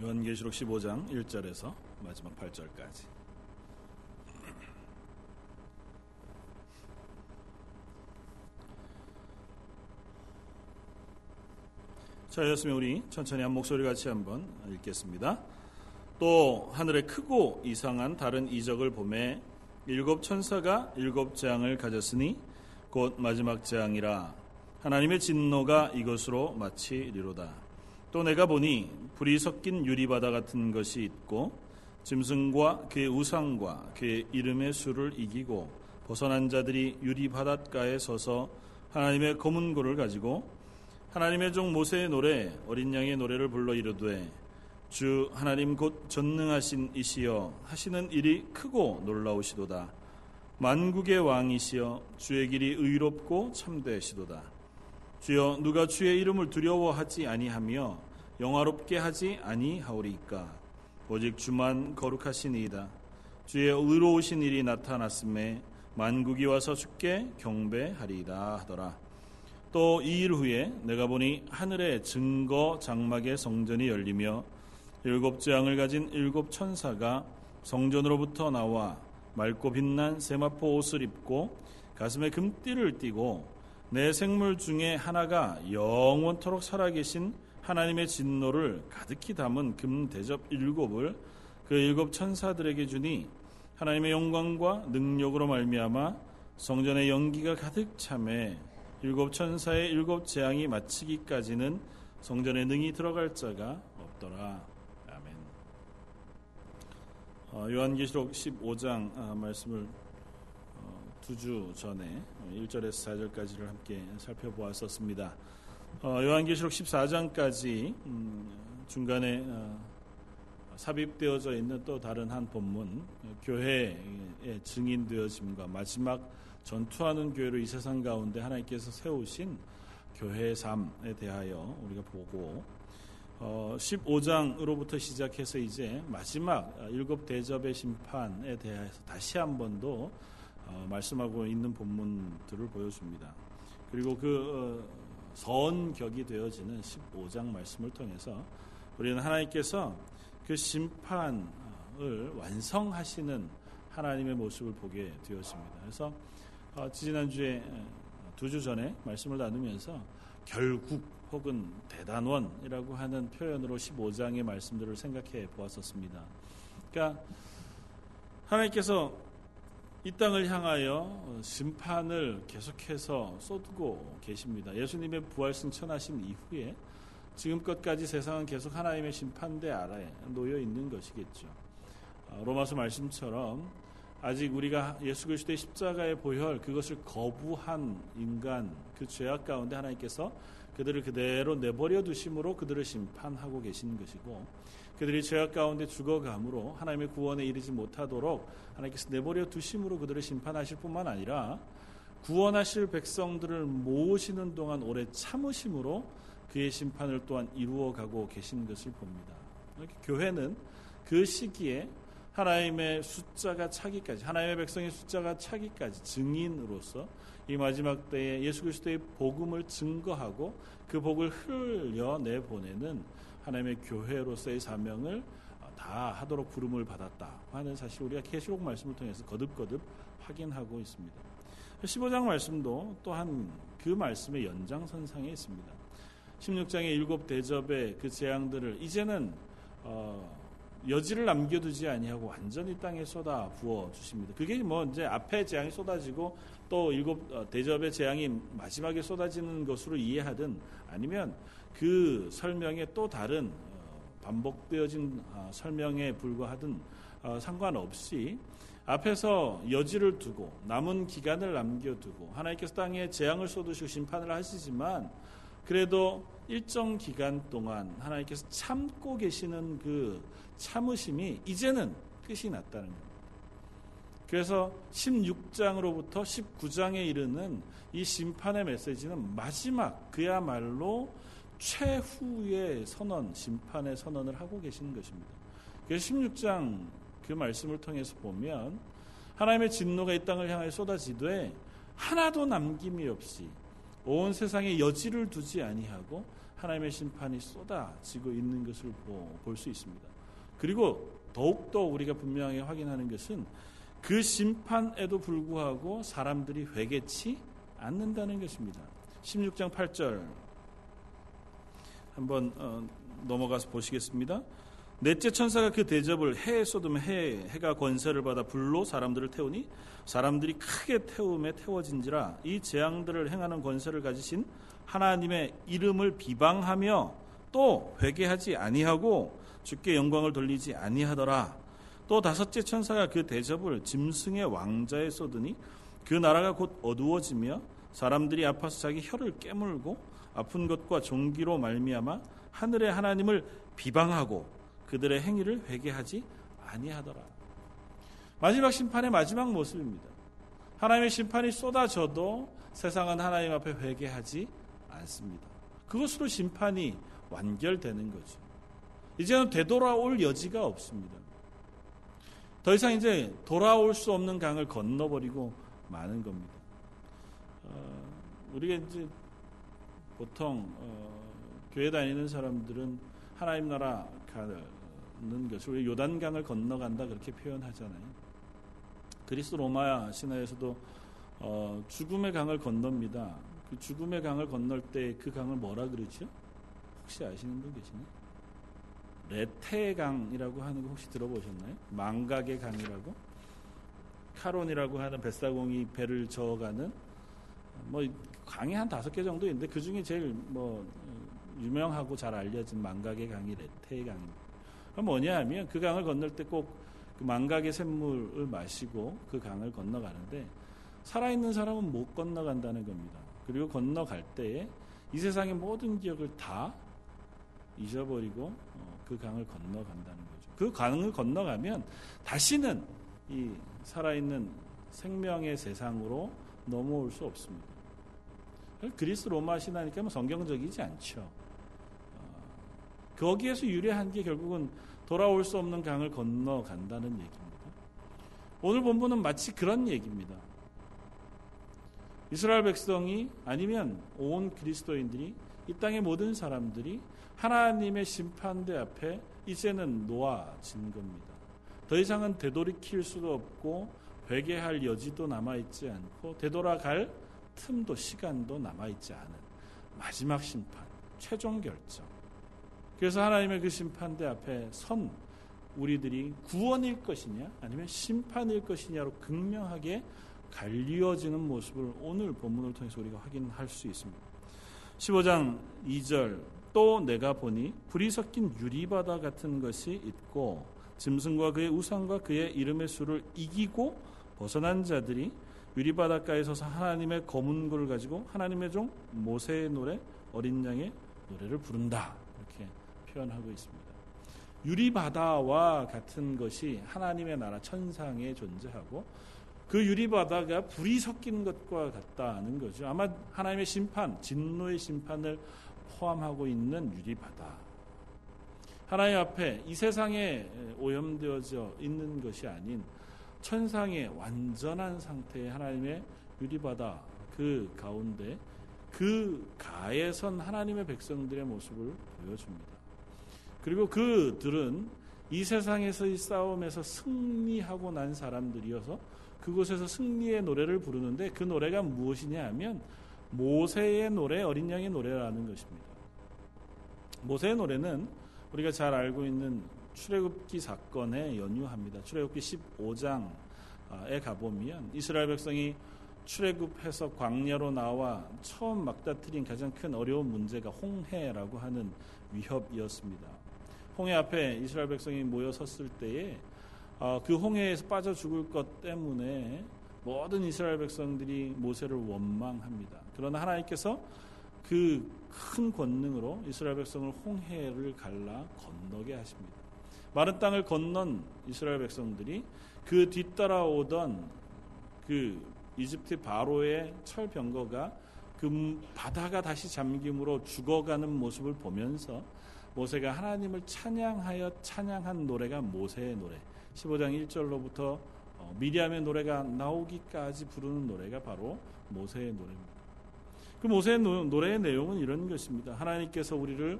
요한계시록 15장 1절에서 마지막 8절까지. 자, 이었으면 우리 천천히 한 목소리 같이 한번 읽겠습니다. 또 하늘에 크고 이상한 다른 이적을 보매 일곱 천사가 일곱 재앙을 가졌으니 곧 마지막 재앙이라 하나님의 진노가 이것으로 마치리로다. 또 내가 보니 불이 섞인 유리바다 같은 것이 있고 짐승과 그의 우상과 그의 이름의 수를 이기고 벗어난 자들이 유리바닷가에 서서 하나님의 검은 고를 가지고 하나님의 종 모세의 노래 어린 양의 노래를 불러 이르되 주 하나님 곧 전능하신 이시여 하시는 일이 크고 놀라우시도다. 만국의 왕이시여 주의 길이 의롭고 참되시도다. 주여 누가 주의 이름을 두려워하지 아니하며 영화롭게 하지 아니하오리까? 오직 주만 거룩하시니이다. 주의 의로우신 일이 나타났음에 만국이 와서 주께 경배하리이다 하더라. 또 이 일 후에 내가 보니 하늘의 증거 장막의 성전이 열리며 일곱 재앙을 가진 일곱 천사가 성전으로부터 나와 맑고 빛난 세마포 옷을 입고 가슴에 금띠를 띠고 내 생물 중에 하나가 영원토록 살아계신 하나님의 진노를 가득히 담은 금 대접 일곱을 그 일곱 천사들에게 주니 하나님의 영광과 능력으로 말미암아 성전의 연기가 가득 참에 일곱 천사의 일곱 재앙이 마치기까지는 성전에 능히 들어갈 자가 없더라. 아멘. 어, 요한계시록 15장 아, 말씀을 어, 두주 전에 1절에서 4절까지를 함께 살펴보았었습니다. 어, 요한계시록 14장까지 음, 중간에 어, 삽입되어져 있는 또 다른 한 본문 교회의 증인되어짐과 마지막 전투하는 교회로 이 세상 가운데 하나님께서 세우신 교회의 삶에 대하여 우리가 보고 어, 15장으로부터 시작해서 이제 마지막 일곱 대접의 심판에 대해서 다시 한 번더 어, 말씀하고 있는 본문들을 보여줍니다. 그리고 그 어, 선격이 되어지는 15장 말씀을 통해서 우리는 하나님께서 그 심판을 완성하시는 하나님의 모습을 보게 되었습니다. 그래서 어, 지난주에 두 주 전에 말씀을 나누면서 결국 혹은 대단원이라고 하는 표현으로 15장의 말씀들을 생각해 보았었습니다. 그러니까 하나님께서 이 땅을 향하여 심판을 계속해서 쏟고 계십니다. 예수님의 부활 승천하신 이후에 지금껏까지 세상은 계속 하나님의 심판대 아래 놓여 있는 것이겠죠. 어, 로마서 말씀처럼 아직 우리가 예수 그리스도의 십자가의 보혈 그것을 거부한 인간 그 죄악 가운데 하나님께서 그들을 그대로 내버려 두심으로 그들을 심판하고 계신 것이고 그들이 죄악 가운데 죽어감으로 하나님의 구원에 이르지 못하도록 하나님께서 내버려 두심으로 그들을 심판하실 뿐만 아니라 구원하실 백성들을 모으시는 동안 오래 참으심으로 그의 심판을 또한 이루어가고 계신 것을 봅니다. 교회는 그 시기에 하나님의 숫자가 차기까지 하나님의 백성의 숫자가 차기까지 증인으로서 이 마지막 때에 예수 그리스도의 복음을 증거하고 그 복을 흘려 내 보내는 하나님의 교회로서의 사명을 다 하도록 부름을 받았다 하는 사실 우리가 계시록 말씀을 통해서 거듭거듭 확인하고 있습니다. 15장 말씀도 또한 그 말씀의 연장선상에 있습니다. 16장의 일곱 대접의 그 재앙들을 이제는 어, 여지를 남겨두지 아니하고 완전히 땅에 쏟아 부어 주십니다. 그게 뭐 이제 앞에 재앙이 쏟아지고 또 일곱 어, 대접의 재앙이 마지막에 쏟아지는 것으로 이해하든 아니면 그 설명에 또 다른 어, 반복되어진 어, 설명에 불과하든 상관없이 앞에서 여지를 두고 남은 기간을 남겨두고 하나님께서 땅에 재앙을 쏟으시고 심판을 하시지만 그래도 일정 기간 동안 하나님께서 참고 계시는 그 참으심이 이제는 끝이 났다는 겁니다. 그래서 16장으로부터 19장에 이르는 이 심판의 메시지는 마지막 그야말로 최후의 선언, 심판의 선언을 하고 계시는 것입니다. 그래서 16장 그 말씀을 통해서 보면 하나님의 진노가 이 땅을 향해 쏟아지되 하나도 남김이 없이 온 세상에 여지를 두지 아니하고 하나님의 심판이 쏟아지고 있는 것을 볼 수 있습니다. 그리고 더욱더 우리가 분명히 확인하는 것은 그 심판에도 불구하고 사람들이 회개치 않는다는 것입니다. 16장 8절 한번 어, 넘어가서 보시겠습니다. 넷째 천사가 그 대접을 해에 쏟으면 해, 해가 권세를 받아 불로 사람들을 태우니 사람들이 크게 태움에 태워진지라 이 재앙들을 행하는 권세를 가지신 하나님의 이름을 비방하며 또 회개하지 아니하고 주께 영광을 돌리지 아니하더라. 또 다섯째 천사가 그 대접을 짐승의 왕자에 쏟으니 그 나라가 곧 어두워지며 사람들이 아파서 자기 혀를 깨물고 아픈 것과 종기로 말미암아 하늘의 하나님을 비방하고 그들의 행위를 회개하지 아니하더라. 마지막 심판의 마지막 모습입니다. 하나님의 심판이 쏟아져도 세상은 하나님 앞에 회개하지 않습니다. 그것으로 심판이 완결되는 거죠. 이제는 되돌아올 여지가 없습니다. 더 이상 이제 돌아올 수 없는 강을 건너버리고 마는 겁니다. 어, 우리가 이제 보통 어, 교회 다니는 사람들은 하나님 나라 가는 것을 우리 요단강을 건너간다 그렇게 표현하잖아요. 그리스 로마 신화에서도 어, 죽음의 강을 건넙니다. 그 죽음의 강을 건널 때 그 강을 뭐라 그러죠? 혹시 아시는 분 계시나요? 레테강이라고 하는 거 혹시 들어보셨나요? 망각의 강이라고? 카론이라고 하는 뱃사공이 배를 저어가는 뭐 강이 한 다섯 개 정도 있는데 그 중에 제일 뭐 유명하고 잘 알려진 망각의 강이 레테의 강입니다. 그럼 뭐냐 하면 그 강을 건널 때 꼭 그 망각의 샘물을 마시고 그 강을 건너가는데 살아있는 사람은 못 건너간다는 겁니다. 그리고 건너갈 때에 이 세상의 모든 기억을 다 잊어버리고 어, 그 강을 건너간다는 거죠. 그 강을 건너가면 다시는 이 살아있는 생명의 세상으로 넘어올 수 없습니다. 그리스 로마 신화니까 뭐 성경적이지 않죠. 어, 거기에서 유래한 게 결국은 돌아올 수 없는 강을 건너간다는 얘기입니다. 오늘 본문은 마치 그런 얘기입니다. 이스라엘 백성이 아니면 온 그리스도인들이 이 땅의 모든 사람들이 하나님의 심판대 앞에 이제는 놓아진 겁니다. 더 이상은 되돌이킬 수도 없고 회개할 여지도 남아있지 않고 되돌아갈 틈도 시간도 남아있지 않은 마지막 심판, 최종 결정. 그래서 하나님의 그 심판대 앞에 선 우리들이 구원일 것이냐 아니면 심판일 것이냐로 극명하게 갈리어지는 모습을 오늘 본문을 통해서 우리가 확인할 수 있습니다. 15장 2절 또 내가 보니 불이 섞인 유리바다 같은 것이 있고 짐승과 그의 우상과 그의 이름의 수를 이기고 벗어난 자들이 유리바닷가에 서서 하나님의 검은 골을 가지고 하나님의 종 모세의 노래 어린 양의 노래를 부른다 표현하고 있습니다. 유리바다와 같은 것이 하나님의 나라 천상에 존재하고 그 유리바다가 불이 섞인 것과 같다는 거죠. 아마 하나님의 심판, 진노의 심판을 포함하고 있는 유리바다. 하나님 앞에 이 세상에 오염되어져 있는 것이 아닌 천상의 완전한 상태의 하나님의 유리바다 그 가운데 그 가에 선 하나님의 백성들의 모습을 보여줍니다. 그리고 그들은 이 세상에서의 싸움에서 승리하고 난 사람들이어서 그곳에서 승리의 노래를 부르는데 그 노래가 무엇이냐 하면 모세의 노래, 어린 양의 노래라는 것입니다. 모세의 노래는 우리가 잘 알고 있는 출애굽기 사건에 연유합니다. 출애굽기 15장에 가보면 이스라엘 백성이 출애굽해서 광야로 나와 처음 막다트린 가장 큰 어려운 문제가 홍해라고 하는 위협이었습니다. 홍해 앞에 이스라엘 백성이 모여 섰을 때에 어, 그 홍해에서 빠져 죽을 것 때문에 모든 이스라엘 백성들이 모세를 원망합니다. 그러나 하나님께서 그 큰 권능으로 이스라엘 백성을 홍해를 갈라 건너게 하십니다. 마른 땅을 건넌 이스라엘 백성들이 그 뒤따라오던 그 이집트 바로의 철병거가 그 바다가 다시 잠김으로 죽어가는 모습을 보면서 모세가 하나님을 찬양하여 찬양한 노래가 모세의 노래. 15장 1절로부터 어, 미리암의 노래가 나오기까지 부르는 노래가 바로 모세의 노래입니다. 그 모세의 노래의 내용은 이런 것입니다. 하나님께서 우리를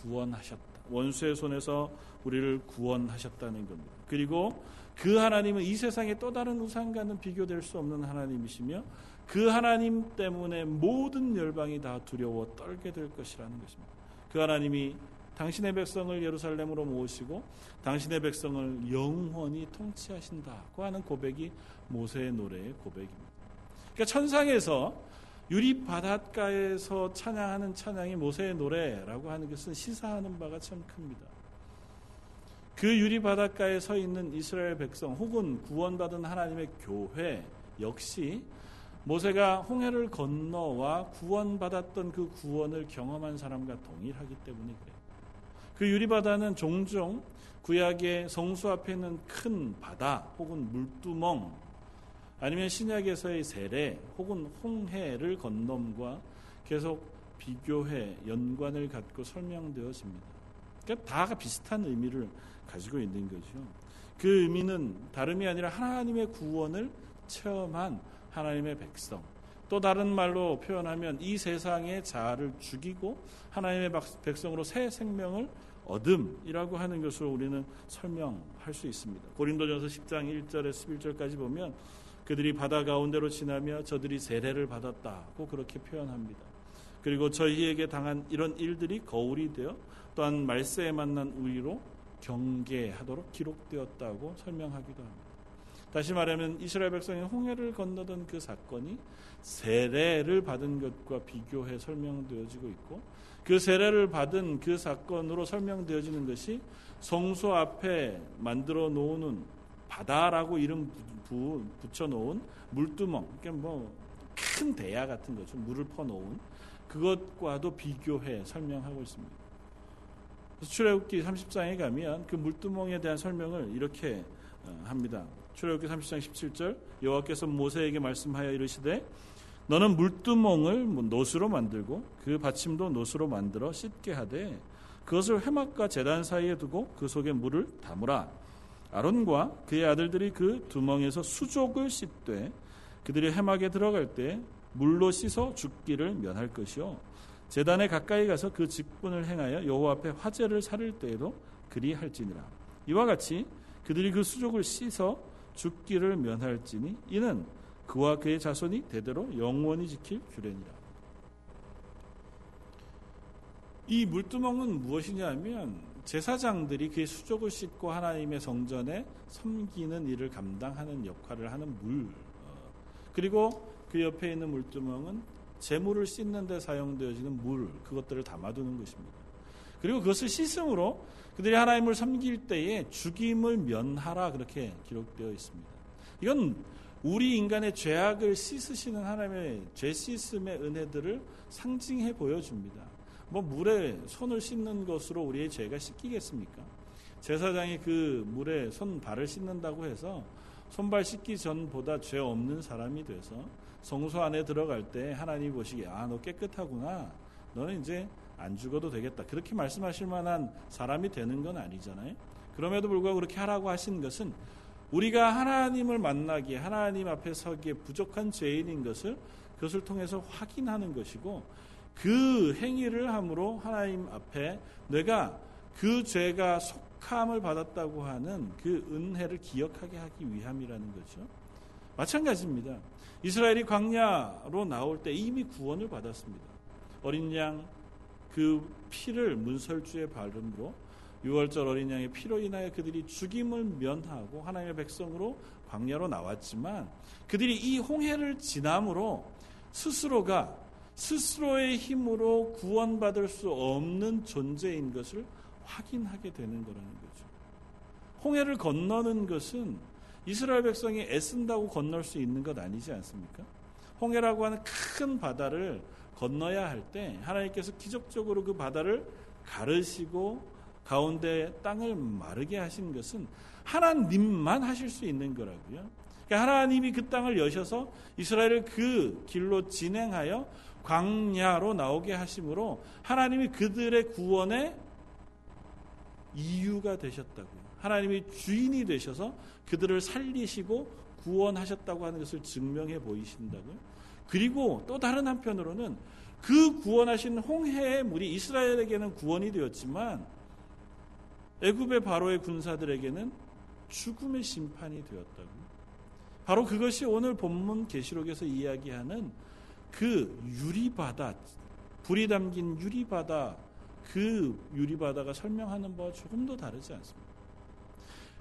구원하셨다. 원수의 손에서 우리를 구원하셨다는 겁니다. 그리고 그 하나님은 이 세상의 또 다른 우상과는 비교될 수 없는 하나님이시며 그 하나님 때문에 모든 열방이 다 두려워 떨게 될 것이라는 것입니다. 그 하나님이 당신의 백성을 예루살렘으로 모으시고 당신의 백성을 영원히 통치하신다고 하는 고백이 모세의 노래의 고백입니다. 그러니까 천상에서 유리 바닷가에서 찬양하는 찬양이 모세의 노래라고 하는 것은 시사하는 바가 참 큽니다. 그 유리 바닷가에 서 있는 이스라엘 백성 혹은 구원받은 하나님의 교회 역시 모세가 홍해를 건너와 구원받았던 그 구원을 경험한 사람과 동일하기 때문에 그래요. 그 유리바다는 종종 구약의 성수 앞에 있는 큰 바다 혹은 물두멍 아니면 신약에서의 세례 혹은 홍해를 건넘과 계속 비교해 연관을 갖고 설명되었습니다. 그러니까 다가 비슷한 의미를 가지고 있는 거죠. 그 의미는 다름이 아니라 하나님의 구원을 체험한 하나님의 백성. 또 다른 말로 표현하면 이 세상의 자아를 죽이고 하나님의 백성으로 새 생명을 어둠이라고 하는 것을 우리는 설명할 수 있습니다. 고린도전서 10장 1절에 11절까지 보면 그들이 바다 가운데로 지나며 저들이 세례를 받았다고 그렇게 표현합니다. 그리고 저희에게 당한 이런 일들이 거울이 되어 또한 말세에 만난 우리로 경계하도록 기록되었다고 설명하기도 합니다. 다시 말하면 이스라엘 백성이 홍해를 건너던 그 사건이 세례를 받은 것과 비교해 설명되어지고 있고 그 세례를 받은 그 사건으로 설명되어지는 것이 성소 앞에 만들어 놓는 바다라고 이름 부, 붙여 놓은 물두멍, 그러니까 뭐 큰 대야 같은 거죠. 물을 퍼 놓은 그것과도 비교해 설명하고 있습니다. 출애굽기 30장에 가면 그 물두멍에 대한 설명을 이렇게 어, 합니다. 출애굽기 30장 17절 여호와께서 모세에게 말씀하여 이르시되 너는 물두멍을 뭐 노수로 만들고 그 받침도 노수로 만들어 씻게 하되 그것을 회막과 재단 사이에 두고 그 속에 물을 담으라. 아론과 그의 아들들이 그 두멍에서 수족을 씻되 그들이 해막에 들어갈 때 물로 씻어 죽기를 면할 것이요 재단에 가까이 가서 그 직분을 행하여 여호와 앞에 화제를 사를 때에도 그리 할지니라 이와 같이 그들이 그 수족을 씻어 죽기를 면할지니 이는 그와 그의 자손이 대대로 영원히 지킬 규례니라. 이 물두멍은 무엇이냐면 제사장들이 그의 수족을 씻고 하나님의 성전에 섬기는 일을 감당하는 역할을 하는 물. 어, 그리고 그 옆에 있는 물두멍은 재물을 씻는 데 사용되어지는 물, 그것들을 담아두는 것입니다. 그리고 그것을 씻음으로 그들이 하나님을 섬길 때에 죽임을 면하라 그렇게 기록되어 있습니다. 이건 우리 인간의 죄악을 씻으시는 하나님의 죄 씻음의 은혜들을 상징해 보여줍니다. 뭐 물에 손을 씻는 것으로 우리의 죄가 씻기겠습니까? 제사장이 그 물에 손 발을 씻는다고 해서 손발 씻기 전보다 죄 없는 사람이 돼서 성소 안에 들어갈 때 하나님 보시기에 아 너 깨끗하구나 너는 이제 안 죽어도 되겠다 그렇게 말씀하실 만한 사람이 되는 건 아니잖아요. 그럼에도 불구하고 그렇게 하라고 하신 것은 우리가 하나님을 만나기에 하나님 앞에 서기에 부족한 죄인인 것을 그것을 통해서 확인하는 것이고 그 행위를 함으로 하나님 앞에 내가 그 죄가 속함을 받았다고 하는 그 은혜를 기억하게 하기 위함이라는 거죠. 마찬가지입니다. 이스라엘이 광야로 나올 때 이미 구원을 받았습니다. 어린 양 그 피를 문설주에 바름으로 6월절 어린 양의 피로 인하여 그들이 죽임을 면하고 하나님의 백성으로 광야로 나왔지만 그들이 이 홍해를 지남으로 스스로가 스스로의 힘으로 구원받을 수 없는 존재인 것을 확인하게 되는 거라는 거죠. 홍해를 건너는 것은 이스라엘 백성이 애쓴다고 건널 수 있는 것 아니지 않습니까? 홍해라고 하는 큰 바다를 건너야 할 때 하나님께서 기적적으로 그 바다를 가르시고 가운데 땅을 마르게 하신 것은 하나님만 하실 수 있는 거라고요. 그러니까 하나님이 그 땅을 여셔서 이스라엘을 그 길로 진행하여 광야로 나오게 하심으로 하나님이 그들의 구원의 이유가 되셨다고요. 하나님이 주인이 되셔서 그들을 살리시고 구원하셨다고 하는 것을 증명해 보이신다고요. 그리고 또 다른 한편으로는 그 구원하신 홍해의 물이 이스라엘에게는 구원이 되었지만 애굽의 바로의 군사들에게는 죽음의 심판이 되었다고. 바로 그것이 오늘 본문 계시록에서 이야기하는 그 유리바다, 불이 담긴 유리바다, 그 유리바다가 설명하는 바와 조금도 다르지 않습니다.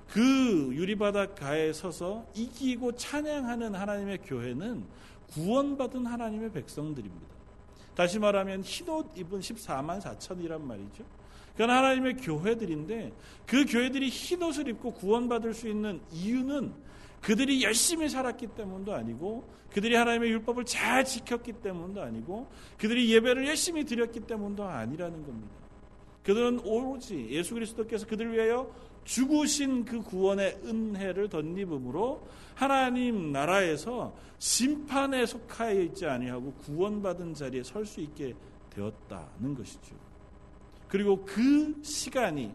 그 유리바닷가에 서서 이기고 찬양하는 하나님의 교회는 구원받은 하나님의 백성들입니다. 다시 말하면 흰옷 입은 14만 4천이란 말이죠. 그건 하나님의 교회들인데 그 교회들이 흰옷을 입고 구원받을 수 있는 이유는 그들이 열심히 살았기 때문도 아니고 그들이 하나님의 율법을 잘 지켰기 때문도 아니고 그들이 예배를 열심히 드렸기 때문도 아니라는 겁니다. 그들은 오로지 예수 그리스도께서 그들을 위하여 죽으신 그 구원의 은혜를 덧입음으로 하나님 나라에서 심판에 속하여 있지 아니하고 구원받은 자리에 설 수 있게 되었다는 것이죠. 그리고 그 시간이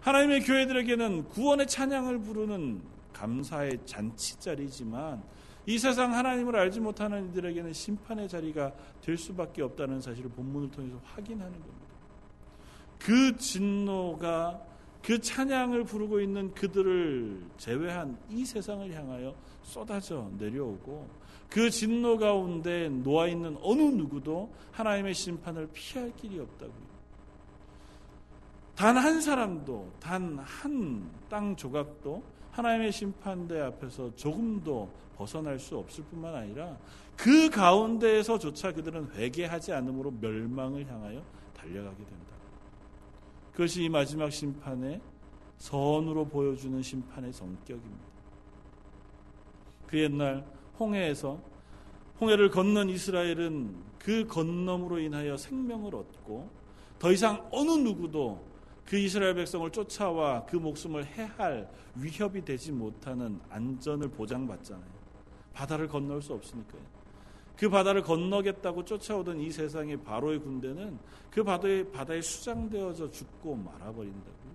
하나님의 교회들에게는 구원의 찬양을 부르는 감사의 잔치 자리지만 이 세상 하나님을 알지 못하는 이들에게는 심판의 자리가 될 수밖에 없다는 사실을 본문을 통해서 확인하는 겁니다. 그 진노가 그 찬양을 부르고 있는 그들을 제외한 이 세상을 향하여 쏟아져 내려오고 그 진노 가운데 놓아 있는 어느 누구도 하나님의 심판을 피할 길이 없다고요. 단 한 사람도 단 한 땅 조각도 하나님의 심판대 앞에서 조금도 벗어날 수 없을 뿐만 아니라 그 가운데에서조차 그들은 회개하지 않으므로 멸망을 향하여 달려가게 된다. 그것이 이 마지막 심판의 선으로 보여주는 심판의 성격입니다. 그 옛날 홍해에서 홍해를 건넌 이스라엘은 그 건nom으로 인하여 생명을 얻고 더 이상 어느 누구도 그 이스라엘 백성을 쫓아와 그 목숨을 해할 위협이 되지 못하는 안전을 보장받잖아요. 바다를 건널 수 없으니까요. 그 바다를 건너겠다고 쫓아오던 이 세상의 바로의 군대는 그 바다에, 바다에 수장되어져 죽고 말아버린다고요.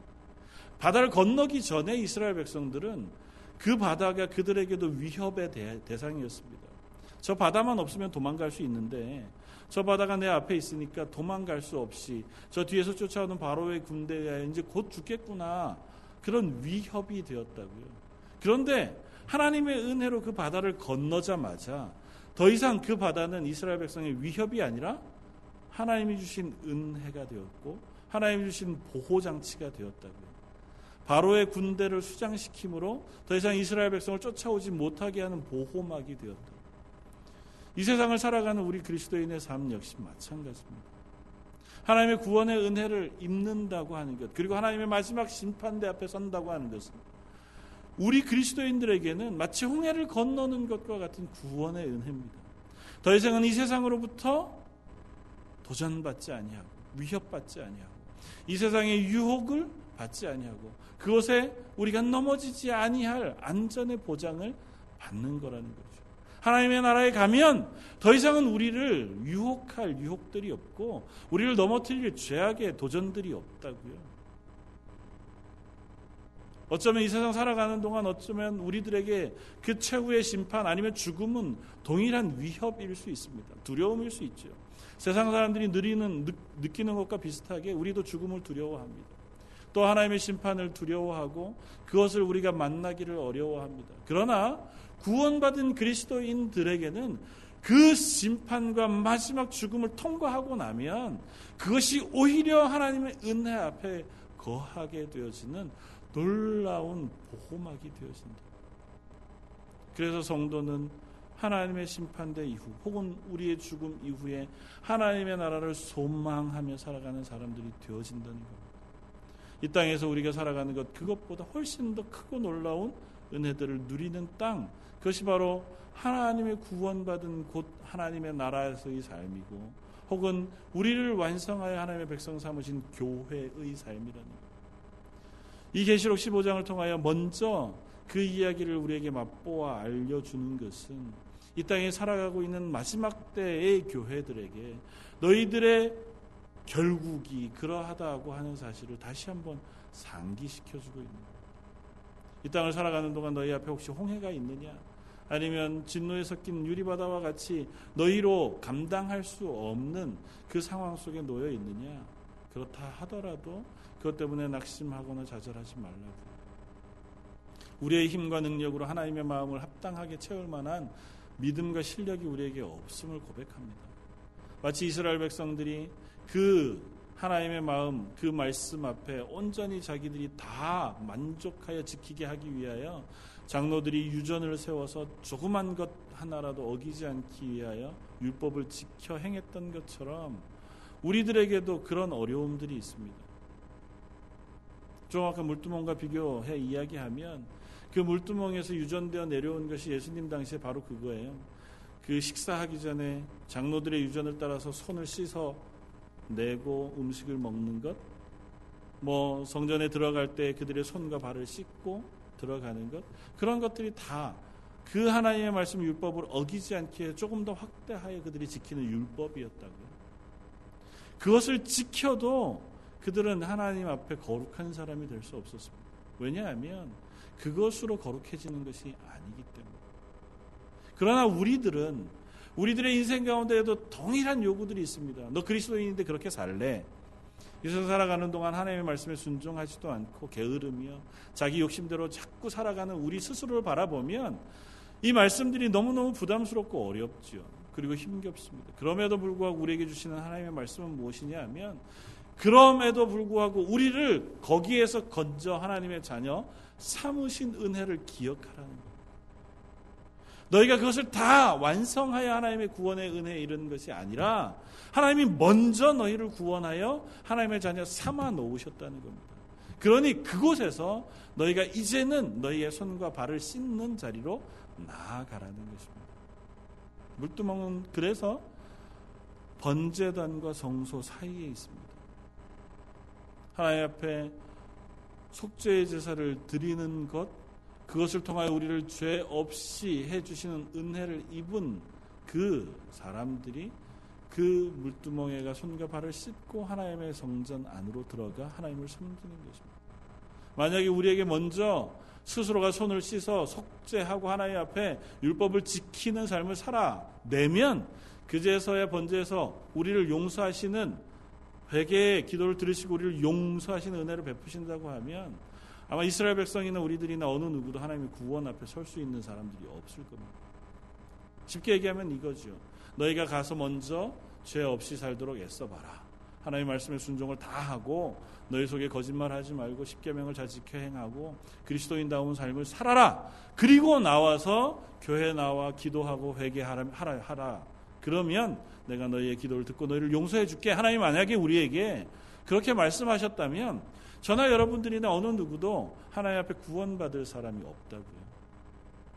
바다를 건너기 전에 이스라엘 백성들은 그 바다가 그들에게도 위협의 대, 상이었습니다 저 바다만 없으면 도망갈 수 있는데 저 바다가 내 앞에 있으니까 도망갈 수 없이 저 뒤에서 쫓아오는 바로의 군대가 이제 곧 죽겠구나 그런 위협이 되었다고요. 그런데 하나님의 은혜로 그 바다를 건너자마자 더 이상 그 바다는 이스라엘 백성의 위협이 아니라 하나님이 주신 은혜가 되었고 하나님이 주신 보호 장치가 되었다고요. 바로의 군대를 수장시킴으로 더 이상 이스라엘 백성을 쫓아오지 못하게 하는 보호막이 되었다. 이 세상을 살아가는 우리 그리스도인의 삶 역시 마찬가지입니다. 하나님의 구원의 은혜를 입는다고 하는 것, 그리고 하나님의 마지막 심판대 앞에 선다고 하는 것은 우리 그리스도인들에게는 마치 홍해를 건너는 것과 같은 구원의 은혜입니다. 더 이상은 이 세상으로부터 도전받지 아니하고 위협받지 아니하고 이 세상의 유혹을 받지 아니하고 그것에 우리가 넘어지지 아니할 안전의 보장을 받는 거라는 거죠. 하나님의 나라에 가면 더 이상은 우리를 유혹할 유혹들이 없고 우리를 넘어뜨릴 죄악의 도전들이 없다고요. 어쩌면 이 세상 살아가는 동안 어쩌면 우리들에게 그 최후의 심판 아니면 죽음은 동일한 위협일 수 있습니다. 두려움일 수 있죠. 세상 사람들이 느리는 느끼는 것과 비슷하게 우리도 죽음을 두려워합니다. 또 하나님의 심판을 두려워하고 그것을 우리가 만나기를 어려워합니다. 그러나 구원받은 그리스도인들에게는 그 심판과 마지막 죽음을 통과하고 나면 그것이 오히려 하나님의 은혜 앞에 거하게 되어지는 놀라운 보호막이 되어진다. 그래서 성도는 하나님의 심판대 이후 혹은 우리의 죽음 이후에 하나님의 나라를 소망하며 살아가는 사람들이 되어진다는 겁니다. 이 땅에서 우리가 살아가는 것 그것보다 훨씬 더 크고 놀라운 은혜들을 누리는 땅 그것이 바로 하나님의 구원받은 곳 하나님의 나라에서의 삶이고 혹은 우리를 완성하여 하나님의 백성 삼으신 교회의 삶이라는 것. 이 계시록 15장을 통하여 먼저 그 이야기를 우리에게 맛보아 알려주는 것은 이 땅에 살아가고 있는 마지막 때의 교회들에게 너희들의 결국이 그러하다고 하는 사실을 다시 한번 상기시켜주고 있는 이 땅을 살아가는 동안 너희 앞에 혹시 홍해가 있느냐? 아니면 진노에 섞인 유리바다와 같이 너희로 감당할 수 없는 그 상황 속에 놓여 있느냐? 그렇다 하더라도 그것 때문에 낙심하거나 좌절하지 말라고. 우리의 힘과 능력으로 하나님의 마음을 합당하게 채울 만한 믿음과 실력이 우리에게 없음을 고백합니다. 마치 이스라엘 백성들이 그 하나님의 마음, 그 말씀 앞에 온전히 자기들이 다 만족하여 지키게 하기 위하여 장로들이 유전을 세워서 조그만 것 하나라도 어기지 않기 위하여 율법을 지켜 행했던 것처럼 우리들에게도 그런 어려움들이 있습니다. 좀 아까 물두멍과 비교해 이야기하면 그 물두멍에서 유전되어 내려온 것이 예수님 당시에 바로 그거예요. 그 식사하기 전에 장로들의 유전을 따라서 손을 씻어 내고 음식을 먹는 것, 뭐 성전에 들어갈 때 그들의 손과 발을 씻고 들어가는 것, 그런 것들이 다 그 하나님의 말씀 율법을 어기지 않게 조금 더 확대하여 그들이 지키는 율법이었다고요. 그것을 지켜도 그들은 하나님 앞에 거룩한 사람이 될 수 없었습니다. 왜냐하면 그것으로 거룩해지는 것이 아니기 때문에. 그러나 우리들은 우리들의 인생 가운데에도 동일한 요구들이 있습니다. 너 그리스도인인데 그렇게 살래? 이 세상 살아가는 동안 하나님의 말씀에 순종하지도 않고 게으르며 자기 욕심대로 자꾸 살아가는 우리 스스로를 바라보면 이 말씀들이 너무너무 부담스럽고 어렵지요. 그리고 힘겹습니다. 그럼에도 불구하고 우리에게 주시는 하나님의 말씀은 무엇이냐 하면 그럼에도 불구하고 우리를 거기에서 건져 하나님의 자녀 삼으신 은혜를 기억하라는 거예요. 너희가 그것을 다 완성하여 하나님의 구원의 은혜에 이르는 것이 아니라 하나님이 먼저 너희를 구원하여 하나님의 자녀 삼아 놓으셨다는 겁니다. 그러니 그곳에서 너희가 이제는 너희의 손과 발을 씻는 자리로 나아가라는 것입니다. 물두멍은 그래서 번제단과 성소 사이에 있습니다. 하나님 앞에 속죄의 제사를 드리는 것, 그것을 통하여 우리를 죄 없이 해주시는 은혜를 입은 그 사람들이 그 물두멍에가 손과 발을 씻고 하나님의 성전 안으로 들어가 하나님을 섬기는 것입니다. 만약에 우리에게 먼저 스스로가 손을 씻어 속죄하고 하나님 앞에 율법을 지키는 삶을 살아내면 그제서야 번제에서 우리를 용서하시는 회개의 기도를 들으시고 우리를 용서하시는 은혜를 베푸신다고 하면 아마 이스라엘 백성이나 우리들이나 어느 누구도 하나님의 구원 앞에 설 수 있는 사람들이 없을 겁니다. 쉽게 얘기하면 이거죠. 너희가 가서 먼저 죄 없이 살도록 애써봐라. 하나님 말씀의 순종을 다 하고 너희 속에 거짓말하지 말고 십계명을 잘 지켜 행하고 그리스도인다운 삶을 살아라. 그리고 나와서 교회 나와 기도하고 회개하라 하라, 하라. 그러면 내가 너희의 기도를 듣고 너희를 용서해 줄게. 하나님 만약에 우리에게 그렇게 말씀하셨다면 저나 여러분들이나 어느 누구도 하나님 앞에 구원받을 사람이 없다고요.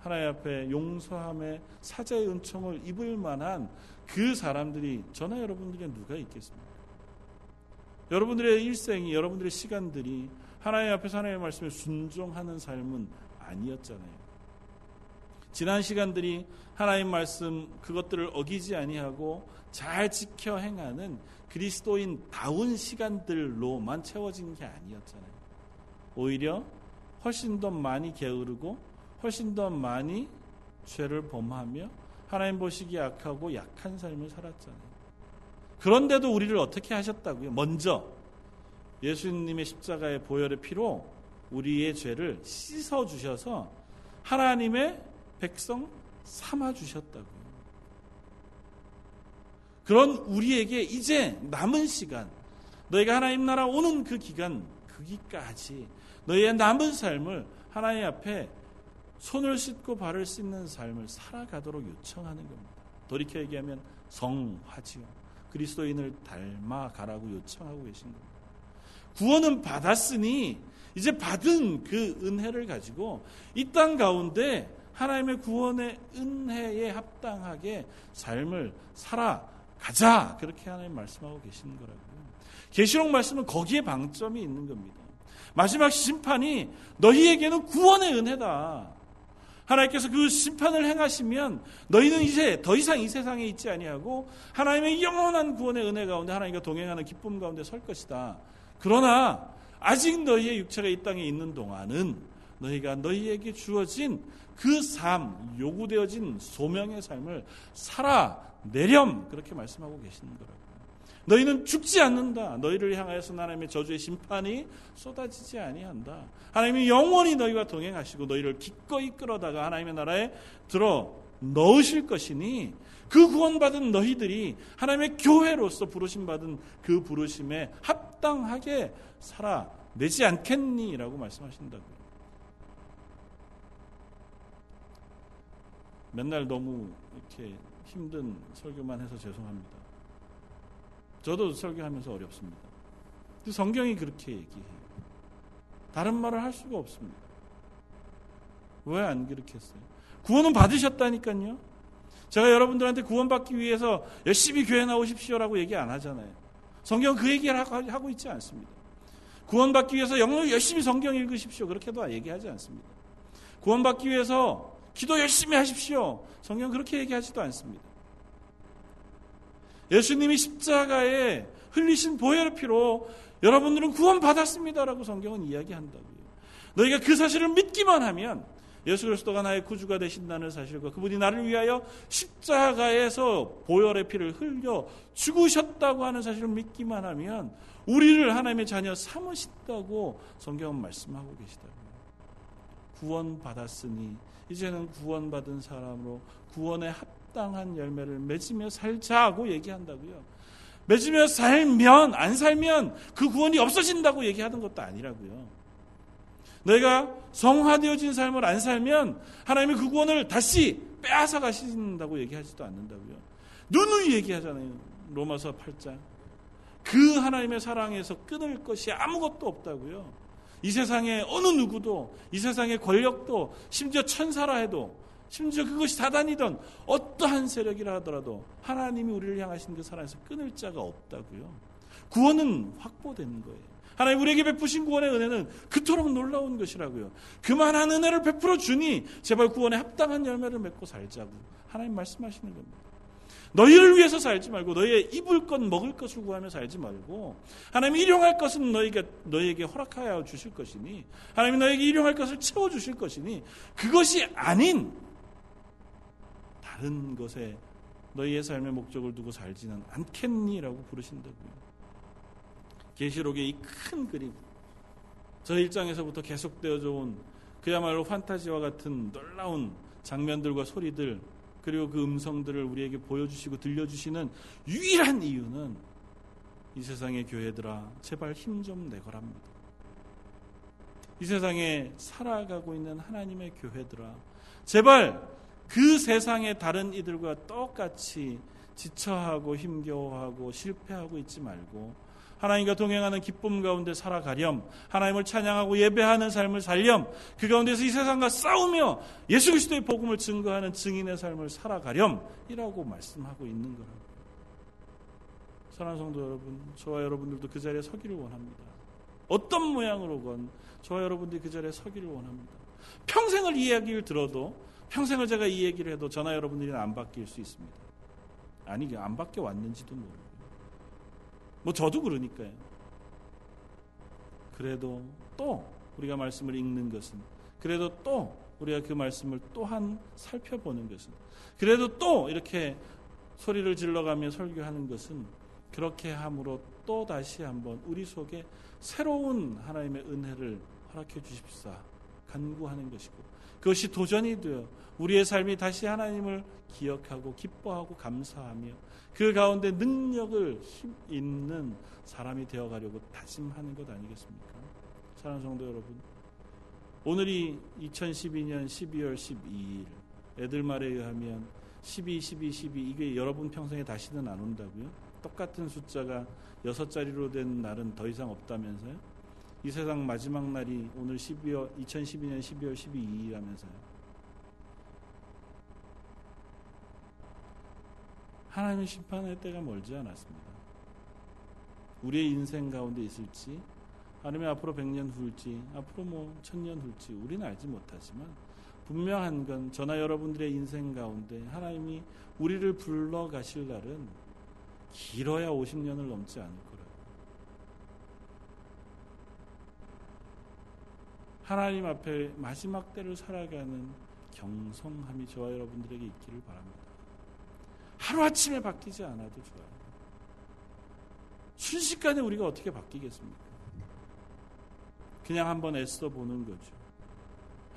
하나님 앞에 용서함의 사자의 은총을 입을 만한 그 사람들이 저나 여러분들이 누가 있겠습니까? 여러분들의 일생이 여러분들의 시간들이 하나님 앞에서 하나님의 말씀에 순종하는 삶은 아니었잖아요. 지난 시간들이 하나님 말씀 그것들을 어기지 아니하고 잘 지켜 행하는 그리스도인 다운 시간들로만 채워진 게 아니었잖아요. 오히려 훨씬 더 많이 게으르고 훨씬 더 많이 죄를 범하며 하나님 보시기에 악하고 약한 삶을 살았잖아요. 그런데도 우리를 어떻게 하셨다고요? 먼저 예수님의 십자가의 보혈의 피로 우리의 죄를 씻어 주셔서 하나님의 백성 삼아 주셨다고요. 그런 우리에게 이제 남은 시간, 너희가 하나님 나라 오는 그 기간, 그기까지 너희의 남은 삶을 하나님 앞에 손을 씻고 발을 씻는 삶을 살아가도록 요청하는 겁니다. 돌이켜 얘기하면 성화지요. 그리스도인을 닮아가라고 요청하고 계신 겁니다. 구원은 받았으니 이제 받은 그 은혜를 가지고 이 땅 가운데 하나님의 구원의 은혜에 합당하게 삶을 살아 가자. 그렇게 하나님 말씀하고 계시는 거라고요. 계시록 말씀은 거기에 방점이 있는 겁니다. 마지막 심판이 너희에게는 구원의 은혜다. 하나님께서 그 심판을 행하시면 너희는 이제 더 이상 이 세상에 있지 아니하고 하나님의 영원한 구원의 은혜 가운데 하나님과 동행하는 기쁨 가운데 설 것이다. 그러나 아직 너희의 육체가 이 땅에 있는 동안은 너희가 너희에게 주어진 그 삶, 요구되어진 소명의 삶을 살아 내렴 그렇게 말씀하고 계시는 거라고. 너희는 죽지 않는다. 너희를 향하여서 하나님의 저주의 심판이 쏟아지지 아니한다. 하나님이 영원히 너희와 동행하시고 너희를 기꺼이 끌어다가 하나님의 나라에 들어 넣으실 것이니 그 구원받은 너희들이 하나님의 교회로서 부르심 받은 그 부르심에 합당하게 살아내지 않겠니 라고 말씀하신다고요. 맨날 너무 이렇게 힘든 설교만 해서 죄송합니다. 저도 설교하면서 어렵습니다. 성경이 그렇게 얘기해요. 다른 말을 할 수가 없습니다. 왜 안 그렇게 했어요? 구원은 받으셨다니까요. 제가 여러분들한테 구원받기 위해서 열심히 교회 나오십시오라고 얘기 안 하잖아요. 성경 그 얘기를 하고 있지 않습니다. 구원받기 위해서 영어 열심히 성경 읽으십시오. 그렇게도 얘기하지 않습니다. 구원받기 위해서 기도 열심히 하십시오. 성경 그렇게 얘기하지도 않습니다. 예수님이 십자가에 흘리신 보혈의 피로 여러분들은 구원받았습니다라고 성경은 이야기한다고요. 너희가 그 사실을 믿기만 하면 예수 그리스도가 나의 구주가 되신다는 사실과 그분이 나를 위하여 십자가에서 보혈의 피를 흘려 죽으셨다고 하는 사실을 믿기만 하면 우리를 하나님의 자녀 삼으신다고 성경은 말씀하고 계시다고요. 구원받았으니 이제는 구원받은 사람으로 구원의 합당한 열매를 맺으며 살자고 얘기한다고요. 맺으며 살면 안 살면 그 구원이 없어진다고 얘기하는 것도 아니라고요. 너희가 성화되어진 삶을 안 살면 하나님이 그 구원을 다시 빼앗아 가신다고 얘기하지도 않는다고요. 누누이 얘기하잖아요. 로마서 8장. 그 하나님의 사랑에서 끊을 것이 아무것도 없다고요. 이 세상에 어느 누구도 이 세상의 권력도 심지어 천사라 해도 심지어 그것이 사단이든 어떠한 세력이라 하더라도 하나님이 우리를 향하신 그 사랑에서 끊을 자가 없다고요. 구원은 확보되는 거예요. 하나님 우리에게 베푸신 구원의 은혜는 그토록 놀라운 것이라고요. 그만한 은혜를 베풀어 주니 제발 구원에 합당한 열매를 맺고 살자고 하나님 말씀하시는 겁니다. 너희를 위해서 살지 말고 너희의 입을 것 먹을 것을 구하며 살지 말고 하나님이 일용할 것은 너희가 너희에게 허락하여 주실 것이니 하나님이 너희에게 일용할 것을 채워 주실 것이니 그것이 아닌 다른 것에 너희의 삶의 목적을 두고 살지는 않겠니라고 부르신다고요. 계시록의 이 큰 그림 저 일장에서부터 계속되어져 온 그야말로 판타지와 같은 놀라운 장면들과 소리들 그리고 그 음성들을 우리에게 보여주시고 들려주시는 유일한 이유는 이 세상의 교회들아 제발 힘 좀 내거랍니다. 이 세상에 살아가고 있는 하나님의 교회들아 제발 그 세상의 다른 이들과 똑같이 지쳐하고 힘겨워하고 실패하고 있지 말고 하나님과 동행하는 기쁨 가운데 살아가렴. 하나님을 찬양하고 예배하는 삶을 살렴. 그 가운데서 이 세상과 싸우며 예수 그리스도의 복음을 증거하는 증인의 삶을 살아가렴. 이라고 말씀하고 있는 거라고. 사랑하는 성도 여러분, 저와 여러분들도 그 자리에 서기를 원합니다. 어떤 모양으로건 저와 여러분들이 그 자리에 서기를 원합니다. 평생을 이 이야기를 들어도 평생을 제가 이 얘기를 해도 저나 여러분들이 안 바뀔 수 있습니다. 아니, 안 바뀌어 왔는지도 모르고. 뭐 저도 그러니까요. 그래도 또 우리가 말씀을 읽는 것은 그래도 또 우리가 그 말씀을 또한 살펴보는 것은 그래도 또 이렇게 소리를 질러가며 설교하는 것은 그렇게 함으로 또 다시 한번 우리 속에 새로운 하나님의 은혜를 허락해 주십사 간구하는 것이고 그것이 도전이 되어 우리의 삶이 다시 하나님을 기억하고 기뻐하고 감사하며 그 가운데 능력을 힘 있는 사람이 되어가려고 다짐하는 것 아니겠습니까? 사랑하는 성도 여러분, 오늘이 2012년 12월 12일 애들 말에 의하면 12, 12, 12 이게 여러분 평생에 다시는 안 온다고요? 똑같은 숫자가 여섯 자리로 된 날은 더 이상 없다면서요? 이 세상 마지막 날이 오늘 12월 2012년 12월 12일이라면서요? 하나님의 심판의 때가 멀지 않았습니다. 우리의 인생 가운데 있을지 아니면 앞으로 100년 후일지 앞으로 뭐 1000년 후일지 우리는 알지 못하지만 분명한 건 저나 여러분들의 인생 가운데 하나님이 우리를 불러 가실 날은 길어야 50년을 넘지 않을 거라고. 하나님 앞에 마지막 때를 살아가는 경성함이 저와 여러분들에게 있기를 바랍니다. 하루아침에 바뀌지 않아도 좋아요. 순식간에 우리가 어떻게 바뀌겠습니까? 그냥 한번 애써 보는 거죠.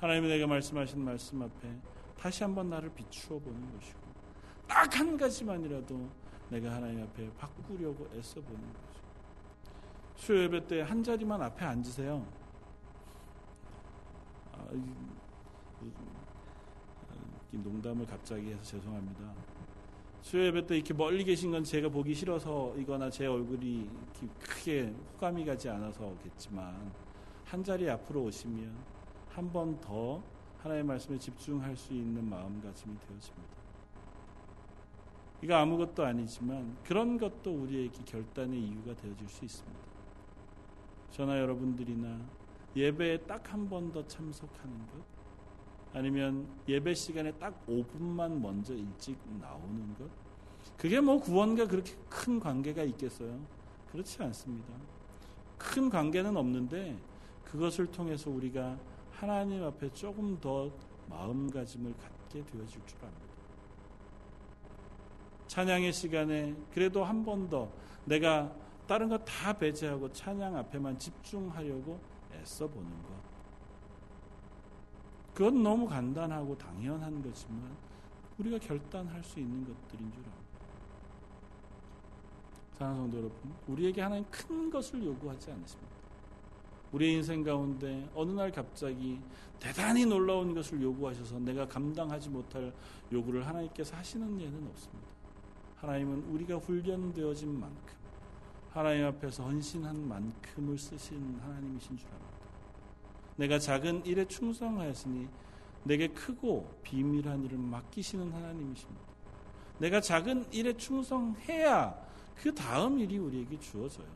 하나님이 내가 말씀하신 말씀 앞에 다시 한번 나를 비추어 보는 것이고 딱 한 가지만이라도 내가 하나님 앞에 바꾸려고 애써 보는 거죠. 수요 예배 때 한 자리만 앞에 앉으세요. 아, 농담을 갑자기 해서 죄송합니다. 수요 예배 때 이렇게 멀리 계신 건 제가 보기 싫어서이거나 제 얼굴이 크게 호감이 가지 않아서겠지만 한 자리 앞으로 오시면 한 번 더 하나님의 말씀에 집중할 수 있는 마음가짐이 되어집니다. 이거 아무것도 아니지만 그런 것도 우리에게 결단의 이유가 되어줄 수 있습니다. 저나 여러분들이나 예배에 딱 한 번 더 참석하는 것, 아니면 예배 시간에 딱 5분만 먼저 일찍 나오는 것, 그게 뭐 구원과 그렇게 큰 관계가 있겠어요? 그렇지 않습니다. 큰 관계는 없는데 그것을 통해서 우리가 하나님 앞에 조금 더 마음가짐을 갖게 되어질 줄 압니다. 찬양의 시간에 그래도 한 번 더 내가 다른 거 다 배제하고 찬양 앞에만 집중하려고 애써 보는 것. 그건 너무 간단하고 당연한 거지만 우리가 결단할 수 있는 것들인 줄 압니다. 사랑하는 성도 여러분, 우리에게 하나님 큰 것을 요구하지 않으십니다. 우리의 인생 가운데 어느 날 갑자기 대단히 놀라운 것을 요구하셔서 내가 감당하지 못할 요구를 하나님께서 하시는 예는 없습니다. 하나님은 우리가 훈련되어진 만큼 하나님 앞에서 헌신한 만큼을 쓰신 하나님이신 줄 압니다. 내가 작은 일에 충성하였으니 내게 크고 비밀한 일을 맡기시는 하나님이십니다. 내가 작은 일에 충성해야 그 다음 일이 우리에게 주어져요.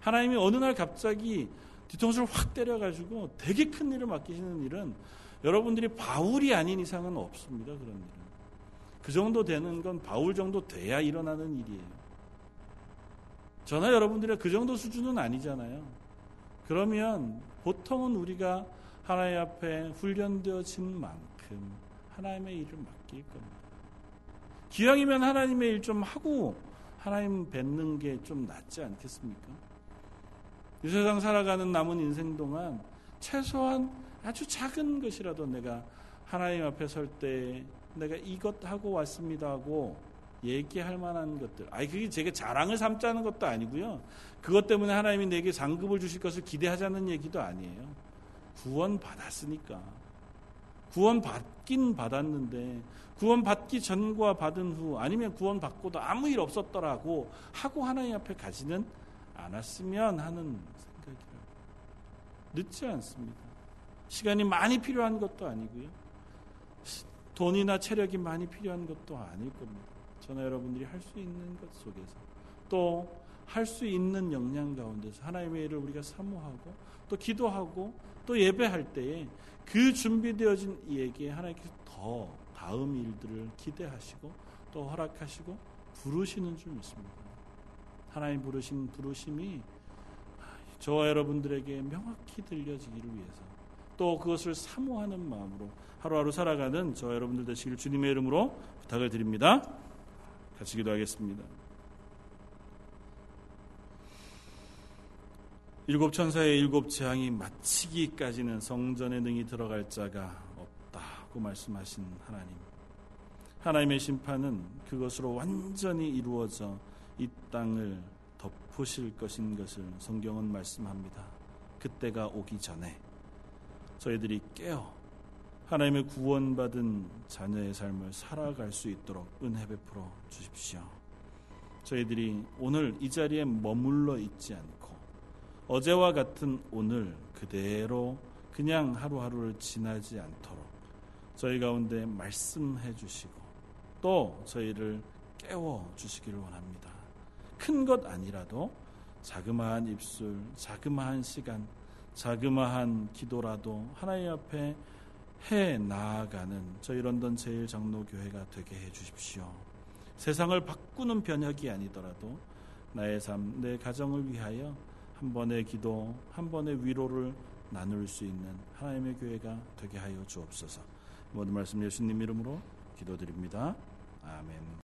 하나님이 어느 날 갑자기 뒤통수를 확 때려가지고 되게 큰 일을 맡기시는 일은 여러분들이 바울이 아닌 이상은 없습니다. 그런 일은. 그 정도 되는 건 바울 정도 돼야 일어나는 일이에요. 저나 여러분들이 그 정도 수준은 아니잖아요. 그러면 보통은 우리가 하나님 앞에 훈련되어진 만큼 하나님의 일을 맡길 겁니다. 기왕이면 하나님의 일 좀 하고 하나님 뵙는 게 좀 낫지 않겠습니까? 이 세상 살아가는 남은 인생 동안 최소한 아주 작은 것이라도 내가 하나님 앞에 설 때 내가 이것 하고 왔습니다 하고 얘기할 만한 것들. 아니, 그게 제가 자랑을 삼자는 것도 아니고요. 그것 때문에 하나님이 내게 상급을 주실 것을 기대하자는 얘기도 아니에요. 구원 받았으니까. 구원 받긴 받았는데 구원 받기 전과 받은 후 아니면 구원 받고도 아무 일 없었더라고 하고 하나님 앞에 가지는 않았으면 하는 생각이라고. 늦지 않습니다. 시간이 많이 필요한 것도 아니고요. 돈이나 체력이 많이 필요한 것도 아닐 겁니다. 저나 여러분들이 할 수 있는 것 속에서 또 할 수 있는 역량 가운데서 하나님의 일을 우리가 사모하고 또 기도하고 또 예배할 때에 그 준비되어진 이에게 하나님께서 더 다음 일들을 기대하시고 또 허락하시고 부르시는 줄 믿습니다. 하나님 부르신 부르심이 저와 여러분들에게 명확히 들려지기를 위해서 또 그것을 사모하는 마음으로 하루하루 살아가는 저와 여러분들 되시길 주님의 이름으로 부탁을 드립니다. 같이 기도하겠습니다. 일곱 천사의 일곱 재앙이 마치기까지는 성전에 능히 들어갈 자가 없다고 말씀하신 하나님. 하나님의 심판은 그것으로 완전히 이루어져 이 땅을 덮으실 것인 것을 성경은 말씀합니다. 그때가 오기 전에 저희들이 깨어 하나님의 구원받은 자녀의 삶을 살아갈 수 있도록 은혜 베풀어 주십시오. 저희들이 오늘 이 자리에 머물러 있지 않고 어제와 같은 오늘 그대로 그냥 하루하루를 지나지 않도록 저희 가운데 말씀해 주시고 또 저희를 깨워 주시기를 원합니다. 큰 것 아니라도 자그마한 입술, 자그마한 시간, 자그마한 기도라도 하나님 앞에 해 나아가는 저희 런던 제일 장로교회가 되게 해 주십시오. 세상을 바꾸는 변혁이 아니더라도 나의 삶, 내 가정을 위하여 한 번의 기도, 한 번의 위로를 나눌 수 있는 하나님의 교회가 되게 하여 주옵소서. 모든 말씀 예수님 이름으로 기도드립니다. 아멘.